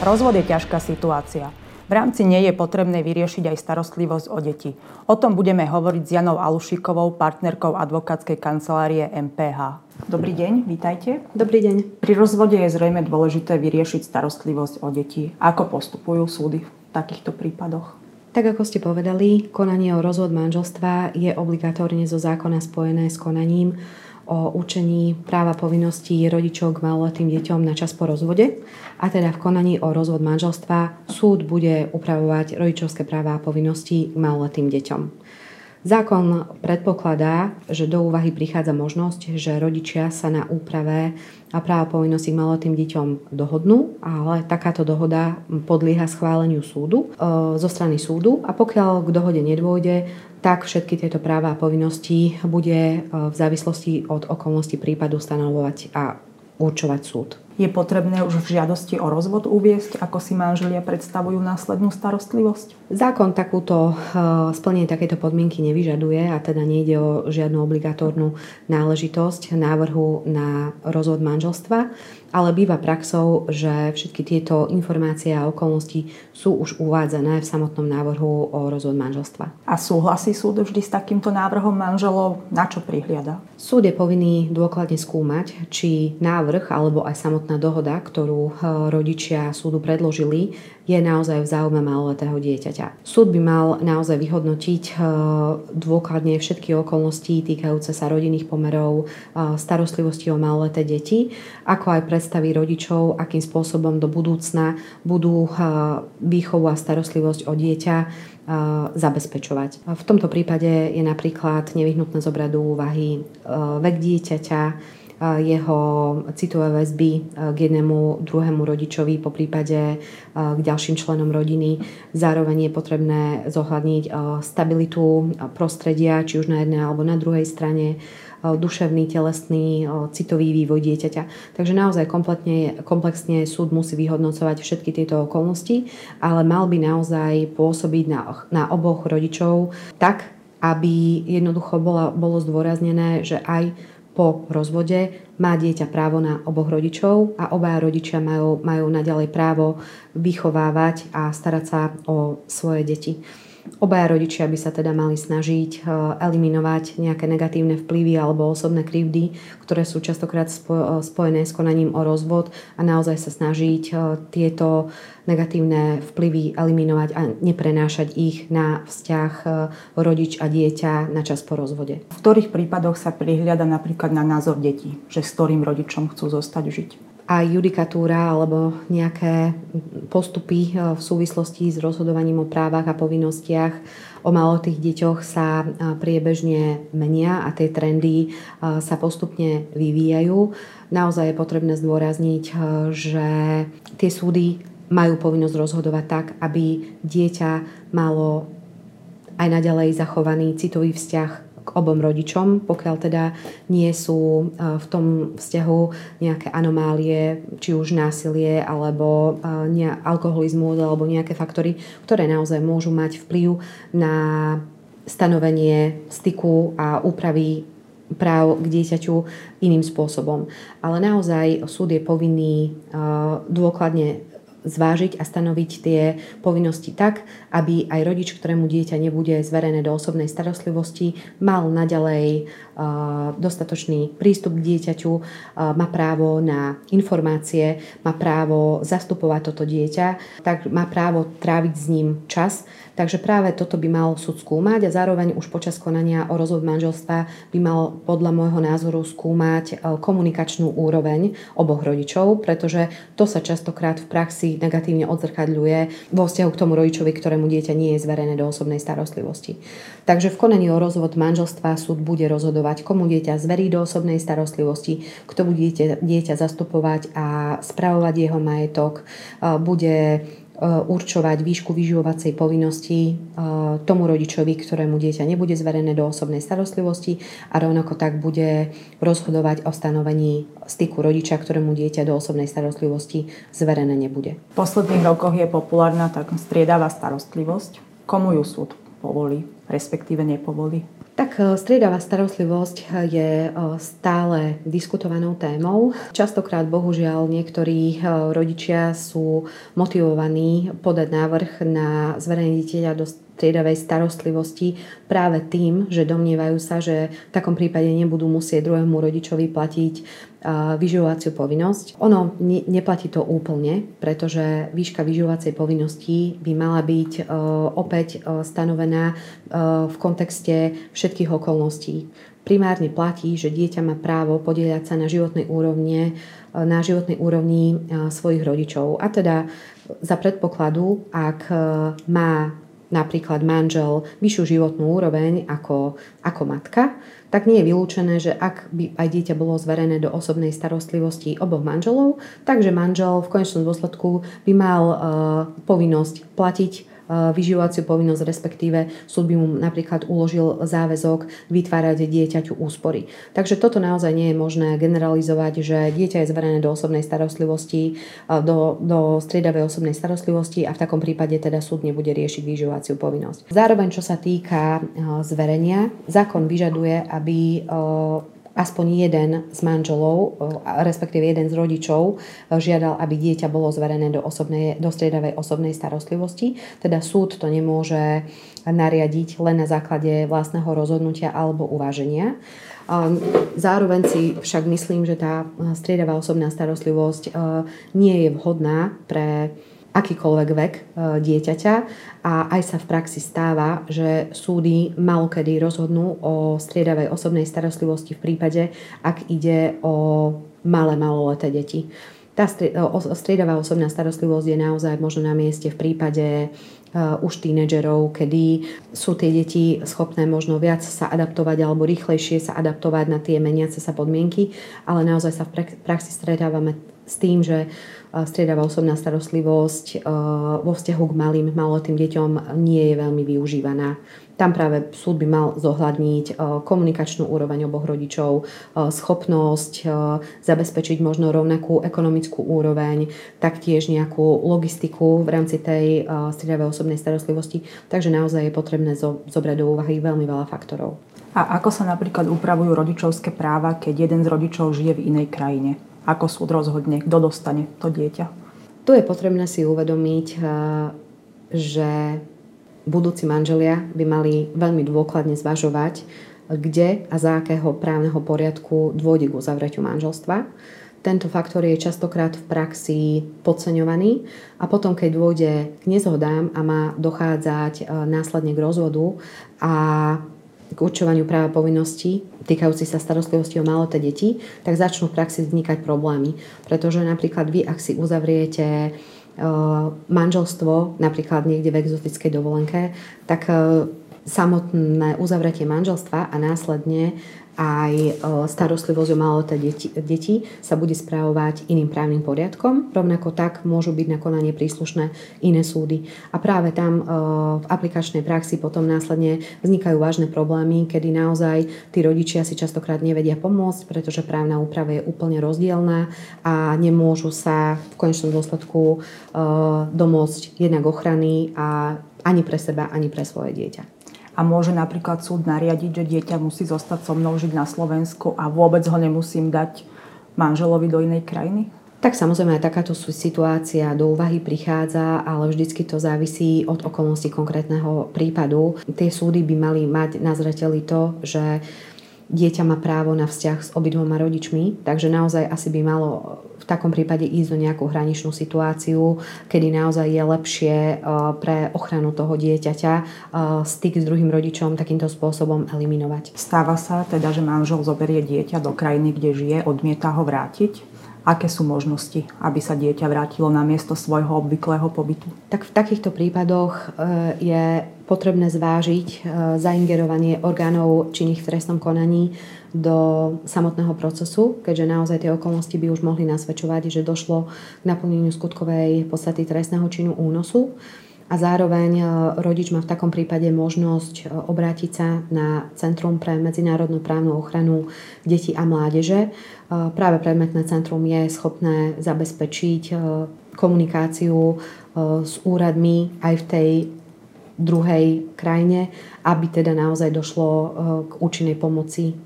Rozvod je ťažká situácia. V rámci nej je potrebné vyriešiť aj starostlivosť o deti. O tom budeme hovoriť s Janou Alušikovou, partnerkou advokátskej kancelárie MPH. Dobrý deň, vítajte. Dobrý deň. Pri rozvode je zrejme dôležité vyriešiť starostlivosť o deti. Ako postupujú súdy v takýchto prípadoch? Tak ako ste povedali, konanie o rozvod manželstva je obligatórne zo zákona spojené s konaním o učení práva povinností rodičov k maloletým deťom na čas po rozvode. A teda v konaní o rozvod manželstva súd bude upravovať rodičovské práva a povinnosti k maloletým deťom. Zákon predpokladá, že do úvahy prichádza možnosť, že rodičia sa na úprave a práva povinnosti malotým deťom dohodnú, ale takáto dohoda podlieha schváleniu súdu, e, zo strany súdu a pokiaľ k dohode nedôjde, tak všetky tieto práva a povinnosti bude e, v závislosti od okolností prípadu stanovovať a určovať súd. Je potrebné už v žiadosti o rozvod uviesť, ako si manželia predstavujú následnú starostlivosť? Zákon takúto, e, splnenie takéto podmienky nevyžaduje a teda nejde o žiadnu obligatórnu náležitosť návrhu na rozvod manželstva ale býva praxou, že všetky tieto informácie a okolnosti sú už uvádzané v samotnom návrhu o rozvod manželstva. A súhlasí súd vždy s takýmto návrhom manželov? Na čo prihliada? Súd je povinný dôkladne skúmať, či návrh alebo aj samotná dohoda, ktorú eh, rodičia súdu predložili, je naozaj v záujme maloletého dieťaťa. Súd by mal naozaj vyhodnotiť eh, dôkladne všetky okolnosti týkajúce sa rodinných pomerov, eh, starostlivosti o maloleté deti, ako aj pre predstavy rodičov, akým spôsobom do budúcna budú eh, výchovu a starostlivosť o dieťa zabezpečovať. V tomto prípade je napríklad nevyhnutné zobrať do úvahy vek dieťaťa, jeho citové väzby k jednému druhému rodičovi, po prípade k ďalším členom rodiny. Zároveň je potrebné zohľadniť stabilitu prostredia, či už na jednej alebo na druhej strane, duševný, telesný, citový vývoj dieťaťa. Takže naozaj kompletne, komplexne súd musí vyhodnocovať všetky tieto okolnosti, ale mal by naozaj pôsobiť na, na oboch rodičov tak, aby jednoducho bolo, bolo zdôraznené, že aj po rozvode má dieťa právo na oboch rodičov a obaja rodičia majú, majú naďalej právo vychovávať a starať sa o svoje deti. Obaja rodičia by sa teda mali snažiť eh, eliminovať nejaké negatívne vplyvy alebo osobné krivdy, ktoré sú častokrát eh, spojené s konaním o rozvod a naozaj sa snažiť eh, tieto negatívne vplyvy eliminovať a neprenášať ich na vzťah rodič a dieťa na čas po rozvode. V ktorých prípadoch sa prihliada napríklad na názor detí, že s ktorým rodičom chcú zostať žiť? Aj judikatúra alebo nejaké postupy e, v súvislosti s rozhodovaním o právach a povinnostiach o malotých deťoch sa e, priebežne menia a tie trendy e, sa postupne vyvíjajú. Naozaj je potrebné zdôrazniť, že tie súdy majú povinnosť rozhodovať tak, aby dieťa malo aj naďalej zachovaný citový vzťah obom rodičom, pokiaľ teda nie sú e, v tom vzťahu nejaké anomálie, či už násilie, alebo e, alkoholizmus, alebo nejaké faktory, ktoré naozaj môžu mať vplyv na stanovenie styku a úpravy práv k dieťaťu iným spôsobom. Ale naozaj súd je povinný e, dôkladne zvážiť a stanoviť tie povinnosti tak, aby aj rodič, ktorému dieťa nebude zverené do osobnej starostlivosti, mal naďalej dostatočný prístup k dieťaťu, má právo na informácie, má právo zastupovať toto dieťa, tak má právo tráviť s ním čas. Takže práve toto by mal súd skúmať a zároveň už počas konania o rozvod manželstva by mal podľa môjho názoru skúmať e, komunikačnú úroveň oboch rodičov, pretože to sa častokrát v praxi negatívne odzrkadľuje vo vzťahu k tomu rodičovi, ktorému dieťa nie je zverené do osobnej starostlivosti. Takže v konaní o rozvod manželstva súd bude rozhodovať rozhodovať, komu dieťa zverí do osobnej starostlivosti, kto bude dieťa, dieťa zastupovať a spravovať jeho majetok, bude určovať výšku vyživovacej povinnosti tomu rodičovi, ktorému dieťa nebude zverené do osobnej starostlivosti a rovnako tak bude rozhodovať o stanovení styku rodiča, ktorému dieťa do osobnej starostlivosti zverené nebude. V posledných rokoch je populárna tak striedavá starostlivosť. Komu ju súd povolí, respektíve nepovolí? Tak e, striedavá starostlivosť je stále diskutovanou témou. Častokrát, bohužiaľ, niektorí rodičia sú motivovaní podať návrh na zverejnenie dieťaťa do striedavej starostlivosti práve tým, že domnievajú sa, že v takom prípade nebudú musieť druhému rodičovi platiť vyživovaciu povinnosť. Ono ne, neplatí to úplne, pretože výška vyživovacej povinnosti by mala byť opäť stanovená v kontexte všetkých okolností. Primárne platí, že dieťa má právo podieľať sa na životnej úrovni, na životnej úrovni svojich rodičov. A teda za predpokladu, ak má napríklad manžel vyššiu životnú úroveň ako, ako matka, tak nie je vylúčené, že ak by aj dieťa bolo zverené do osobnej starostlivosti oboch manželov, takže manžel v konečnom dôsledku by mal uh, povinnosť platiť vyživovaciu povinnosť, respektíve súd by mu napríklad uložil záväzok vytvárať dieťaťu úspory. Takže toto naozaj nie je možné generalizovať, že dieťa je zverené do osobnej starostlivosti, do, do striedavej osobnej starostlivosti a v takom prípade teda súd nebude riešiť vyživovaciu povinnosť. Zároveň, čo sa týka zverenia, zákon vyžaduje, aby aspoň jeden z manželov, respektíve jeden z rodičov žiadal, aby dieťa bolo zverené do, osobnej, do striedavej osobnej starostlivosti. Teda súd to nemôže nariadiť len na základe vlastného rozhodnutia alebo uváženia. Zároveň si však myslím, že tá striedavá osobná starostlivosť nie je vhodná pre akýkoľvek vek e, dieťaťa a aj sa v praxi stáva, že súdy malokedy rozhodnú o striedavej osobnej starostlivosti v prípade, ak ide o malé maloleté deti. Tá striedavá osobná starostlivosť je naozaj možno na mieste v prípade uh, už tínedžerov, kedy sú tie deti schopné možno viac sa adaptovať alebo rýchlejšie sa adaptovať na tie meniace sa podmienky, ale naozaj sa v praxi stretávame s tým, že striedavá osobná starostlivosť vo vzťahu k malým maloletým deťom nie je veľmi využívaná. Tam práve súd by mal zohľadniť komunikačnú úroveň oboch rodičov, schopnosť zabezpečiť možno rovnakú ekonomickú úroveň, taktiež nejakú logistiku v rámci tej striedavej osobnej starostlivosti. Takže naozaj je potrebné zobrať do úvahy veľmi veľa faktorov. A ako sa napríklad upravujú rodičovské práva, keď jeden z rodičov žije v inej krajine? Ako súd rozhodne, kto dostane to dieťa. Tu je potrebné si uvedomiť, eh, že budúci manželia by mali veľmi dôkladne zvažovať, kde a za akého právneho poriadku dôjde k uzavretiu manželstva. Tento faktor je častokrát v praxi podceňovaný a potom, keď dôjde k nezhodám a má dochádzať eh, následne k rozvodu a k určovaniu práva povinností týkajúci sa starostlivosti o maloté deti, tak začnú v praxi vznikať problémy. Pretože napríklad vy, ak si uzavriete e, manželstvo napríklad niekde v exotickej dovolenke, tak e, samotné uzavretie manželstva a následne aj e, starostlivosť o maloleté deti, deti sa bude správovať iným právnym poriadkom. Rovnako tak môžu byť na konanie príslušné iné súdy. A práve tam e, v aplikačnej praxi potom následne vznikajú vážne problémy, kedy naozaj tí rodičia si častokrát nevedia pomôcť, pretože právna úprava je úplne rozdielná a nemôžu sa v konečnom dôsledku e, domôcť jednak ochrany a ani pre seba, ani pre svoje dieťa a môže napríklad súd nariadiť, že dieťa musí zostať so mnou žiť na Slovensku a vôbec ho nemusím dať manželovi do inej krajiny? Tak samozrejme aj takáto situácia do úvahy prichádza, ale vždycky to závisí od okolností konkrétneho prípadu. Tie súdy by mali mať na zreteli to, že dieťa má právo na vzťah s obidvoma rodičmi, takže naozaj asi by malo v takom prípade ísť do nejakú hraničnú situáciu, kedy naozaj je lepšie e, pre ochranu toho dieťaťa e, styk s druhým rodičom takýmto spôsobom eliminovať. Stáva sa teda, že manžel zoberie dieťa do krajiny, kde žije, odmieta ho vrátiť? Aké sú možnosti, aby sa dieťa vrátilo na miesto svojho obvyklého pobytu? Tak v takýchto prípadoch e, je potrebné zvážiť zaingerovanie orgánov činných v trestnom konaní do samotného procesu, keďže naozaj tie okolnosti by už mohli nasvedčovať, že došlo k naplneniu skutkovej podstaty trestného činu únosu a zároveň e, rodič má v takom prípade možnosť e, obrátiť sa na Centrum pre medzinárodnú právnu ochranu detí a mládeže. E, práve predmetné centrum je schopné zabezpečiť komunikáciu s úradmi aj v tej druhej krajine, aby teda naozaj došlo k účinnej pomoci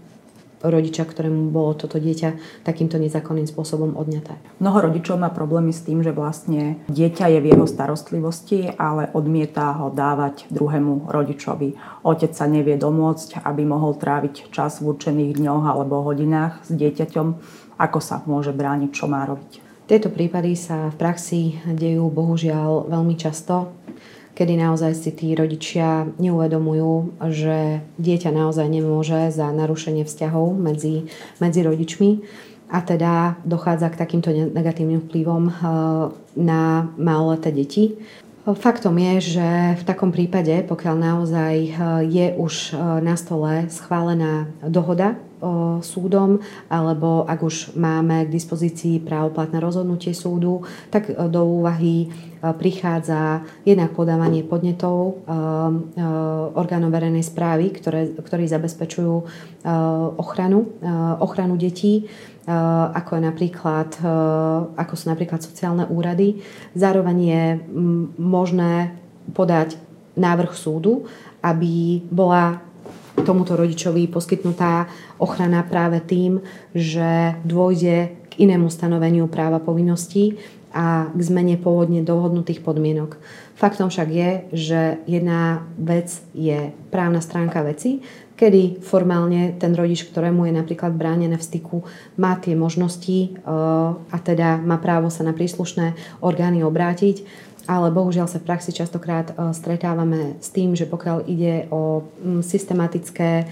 rodiča, ktorému bolo toto dieťa takýmto nezákonným spôsobom odňaté. Mnoho rodičov má problémy s tým, že vlastne dieťa je v jeho starostlivosti, ale odmieta ho dávať druhému rodičovi. Otec sa nevie domôcť, aby mohol tráviť čas v určených dňoch alebo hodinách s dieťaťom. Ako sa môže brániť, čo má robiť? Tieto prípady sa v praxi dejú bohužiaľ veľmi často kedy naozaj si tí rodičia neuvedomujú, že dieťa naozaj nemôže za narušenie vzťahov medzi, medzi rodičmi a teda dochádza k takýmto negatívnym vplyvom eh, na maloleté deti. Faktom je, že v takom prípade, pokiaľ naozaj eh, je už eh, na stole schválená dohoda súdom, alebo ak už máme k dispozícii právoplatné rozhodnutie súdu, tak do úvahy prichádza jednak podávanie podnetov orgánom verejnej správy, ktoré, ktorí zabezpečujú ochranu, ochranu detí, ako, je napríklad, ako sú napríklad sociálne úrady. Zároveň je možné podať návrh súdu, aby bola tomuto rodičovi poskytnutá ochrana práve tým, že dôjde k inému stanoveniu práva povinností a k zmene pôvodne dohodnutých podmienok. Faktom však je, že jedna vec je právna stránka veci, kedy formálne ten rodič, ktorému je napríklad bránené v styku, má tie možnosti eh, a teda má právo sa na príslušné orgány obrátiť ale bohužiaľ sa v praxi častokrát e, stretávame s tým, že pokiaľ ide o systematické e,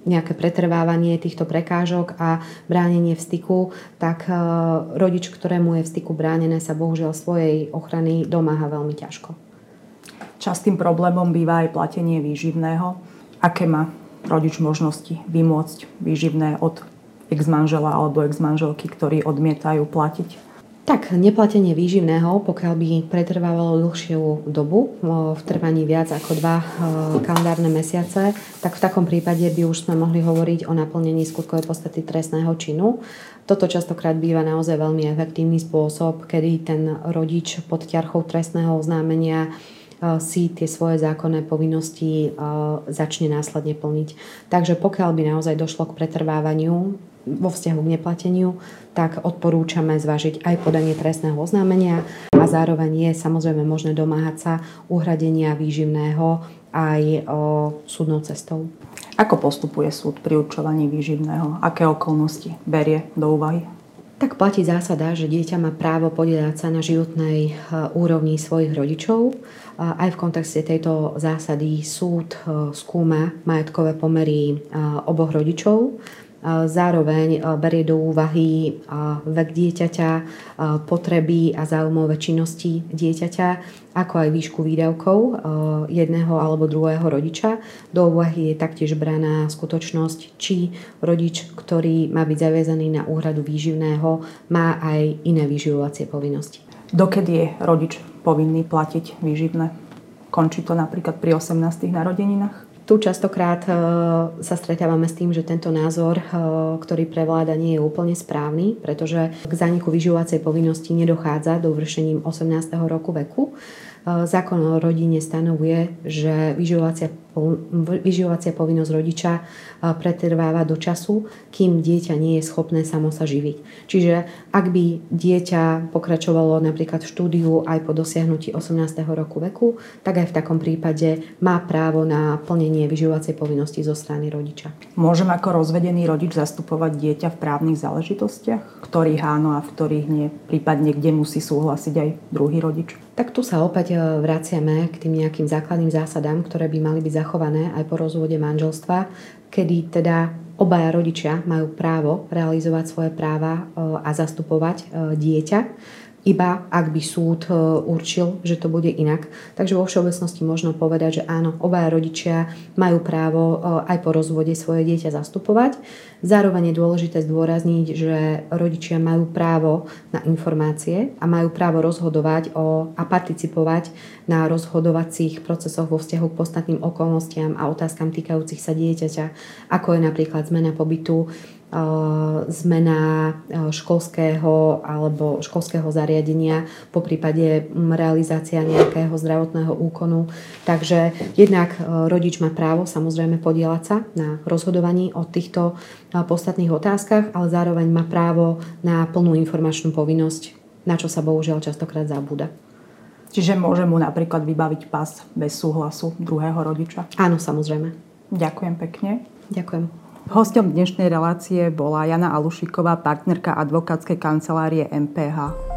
nejaké pretrvávanie týchto prekážok a bránenie v styku, tak rodič, ktorému je v styku bránené, sa bohužiaľ svojej ochrany domáha veľmi ťažko. Častým problémom býva aj platenie výživného. Aké má rodič možnosti vymôcť výživné od ex-manžela alebo ex-manželky, ktorí odmietajú platiť? Tak, neplatenie výživného, pokiaľ by pretrvávalo dlhšiu dobu, v trvaní viac ako dva kalendárne mesiace, tak v takom prípade by už sme mohli hovoriť o naplnení skutkovej podstaty trestného činu. Toto častokrát býva naozaj veľmi efektívny spôsob, kedy ten rodič pod ťarchou trestného oznámenia si tie svoje zákonné povinnosti začne následne plniť. Takže pokiaľ by naozaj došlo k pretrvávaniu vo vzťahu k neplateniu, tak odporúčame zvážiť aj podanie trestného oznámenia a zároveň je samozrejme možné domáhať sa uhradenia výživného aj o súdnou cestou. Ako postupuje súd pri určovaní výživného? Aké okolnosti berie do úvahy? Tak platí zásada, že dieťa má právo podielať sa na životnej e, úrovni svojich rodičov. Aj v kontexte tejto zásady súd e, skúma majetkové pomery e, oboch rodičov Zároveň berie do úvahy vek dieťaťa, potreby a záujmové činnosti dieťaťa, ako aj výšku výdavkov jedného alebo druhého rodiča. Do úvahy je taktiež braná skutočnosť, či rodič, ktorý má byť zaviazaný na úhradu výživného, má aj iné vyživovacie povinnosti. Dokedy je rodič povinný platiť výživné? Končí to napríklad pri 18. narodeninách? Tu častokrát e, sa stretávame s tým, že tento názor, e, ktorý prevláda, nie je úplne správny, pretože k zaniku vyživovacej povinnosti nedochádza do vršením 18. roku veku. E, zákon o rodine stanovuje, že vyživovacia, vyživovacia povinnosť rodiča pretrváva do času, kým dieťa nie je schopné samo sa živiť. Čiže ak by dieťa pokračovalo napríklad v štúdiu aj po dosiahnutí 18. roku veku, tak aj v takom prípade má právo na plnenie vyživovacej povinnosti zo strany rodiča. Môžem ako rozvedený rodič zastupovať dieťa v právnych záležitostiach, ktorých áno a v ktorých nie, prípadne kde musí súhlasiť aj druhý rodič? Tak tu sa opäť e, vraciame k tým nejakým základným zásadám, ktoré by mali byť zachované aj po rozvode manželstva, kedy teda obaja rodičia majú právo realizovať svoje práva e, a zastupovať e, dieťa iba ak by súd e, určil, že to bude inak. Takže vo všeobecnosti možno povedať, že áno, obaja rodičia majú právo e, aj po rozvode svoje dieťa zastupovať. Zároveň je dôležité zdôrazniť, že rodičia majú právo na informácie a majú právo rozhodovať o, a participovať na rozhodovacích procesoch vo vzťahu k podstatným okolnostiam a otázkam týkajúcich sa dieťaťa, ako je napríklad zmena pobytu, zmena školského alebo školského zariadenia, po prípade realizácia nejakého zdravotného úkonu. Takže jednak rodič má právo samozrejme podielať sa na rozhodovaní o týchto podstatných otázkach, ale zároveň má právo na plnú informačnú povinnosť, na čo sa bohužiaľ častokrát zabúda. Čiže môže mu napríklad vybaviť pas bez súhlasu druhého rodiča? Áno, samozrejme. Ďakujem pekne. Ďakujem. Hostom dnešnej relácie bola Jana Alušiková, partnerka advokátskej kancelárie MPH.